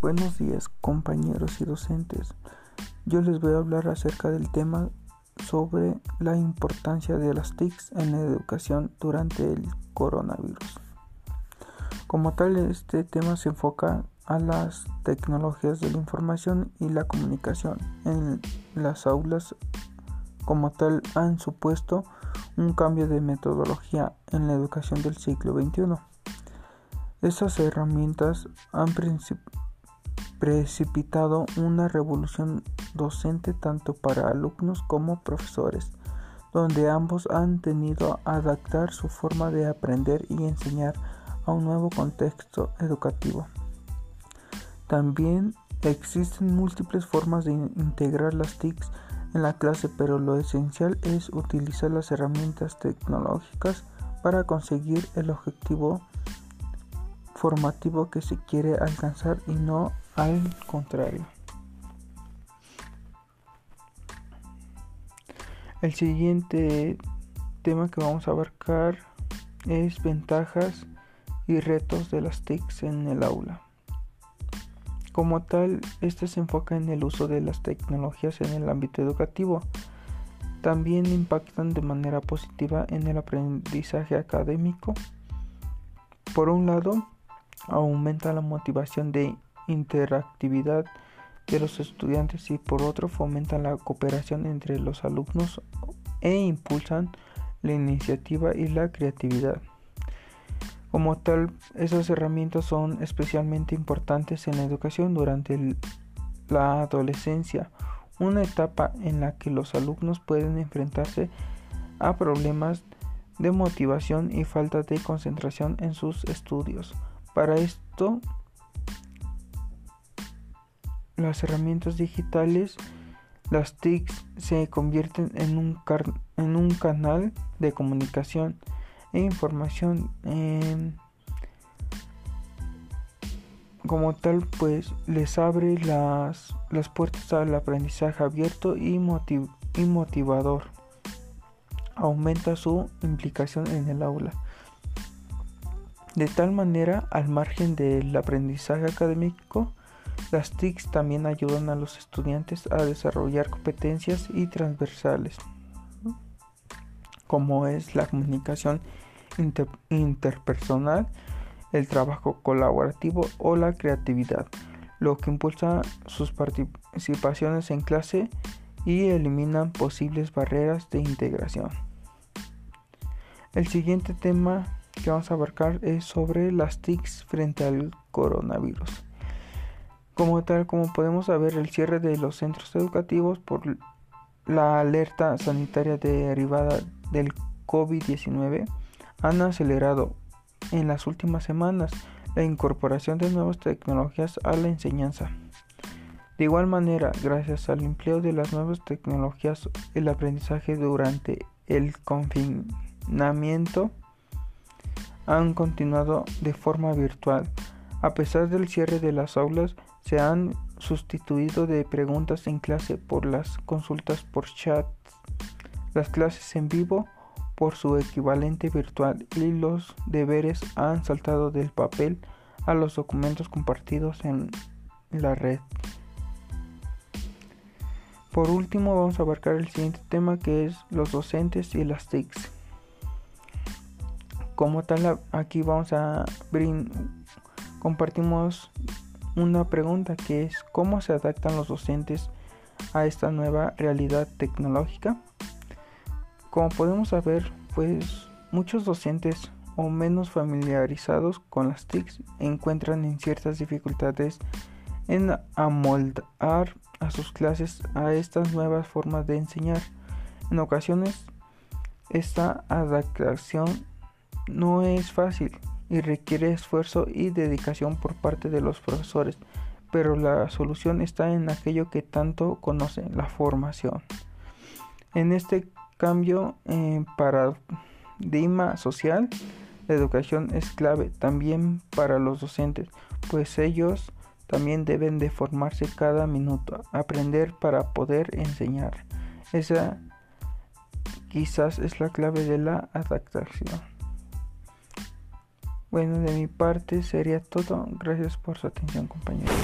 Buenos días compañeros y docentes. Yo les voy a hablar acerca del tema sobre la importancia de las TICs en la educación durante el coronavirus. Como tal, este tema se enfoca a las tecnologías de la información y la comunicación en las aulas. Como tal, han supuesto un cambio de metodología en la educación del siglo XXI. Estas herramientas han precipitado una revolución docente tanto para alumnos como profesores, donde ambos han tenido que adaptar su forma de aprender y enseñar a un nuevo contexto educativo. También existen múltiples formas de integrar las TICs en la clase, pero lo esencial es utilizar las herramientas tecnológicas para conseguir el objetivo formativo que se quiere alcanzar y no al contrario. El siguiente tema que vamos a abarcar es ventajas y retos de las TICs en el aula. Como tal, este se enfoca en el uso de las tecnologías en el ámbito educativo. También impactan de manera positiva en el aprendizaje académico. Por un lado, aumenta la motivación de interactividad de los estudiantes y por otro fomentan la cooperación entre los alumnos e impulsan la iniciativa y la creatividad. Como tal, esas herramientas son especialmente importantes en la educación durante la adolescencia, una etapa en la que los alumnos pueden enfrentarse a problemas de motivación y falta de concentración en sus estudios. Para esto, las herramientas digitales, las TICs se convierten en un, en un canal de comunicación e información. como tal, pues les abre las, las puertas al aprendizaje abierto y, y motivador. Aumenta su implicación en el aula. De tal manera, al margen del aprendizaje académico, las TICs también ayudan a los estudiantes a desarrollar competencias y transversales, como es la comunicación interpersonal, el trabajo colaborativo o la creatividad, lo que impulsa sus participaciones en clase y eliminan posibles barreras de integración. El siguiente tema que vamos a abarcar es sobre las TICs frente al coronavirus. Como tal, como podemos saber, el cierre de los centros educativos por la alerta sanitaria derivada del COVID-19 han acelerado en las últimas semanas la incorporación de nuevas tecnologías a la enseñanza. De igual manera, gracias al empleo de las nuevas tecnologías, el aprendizaje durante el confinamiento han continuado de forma virtual. A pesar del cierre de las aulas, se han sustituido de preguntas en clase por las consultas por chat, las clases en vivo por su equivalente virtual y los deberes han saltado del papel a los documentos compartidos en la red. Por último vamos a abarcar el siguiente tema que es los docentes y las TICs como tal aquí vamos a compartimos una pregunta que es cómo se adaptan los docentes a esta nueva realidad tecnológica como podemos saber pues muchos docentes o menos familiarizados con las TICs encuentran en ciertas dificultades en amoldar a sus clases a estas nuevas formas de enseñar. En ocasiones esta adaptación no es fácil y requiere esfuerzo y dedicación por parte de los profesores, pero la solución está en aquello que tanto conocen, la formación. En este cambio eh, paradigma social, la educación es clave también para los docentes, pues ellos también deben de formarse cada minuto, aprender para poder enseñar. Esa quizás es la clave de la adaptación. Bueno, de mi parte sería todo. Gracias por su atención, compañeros.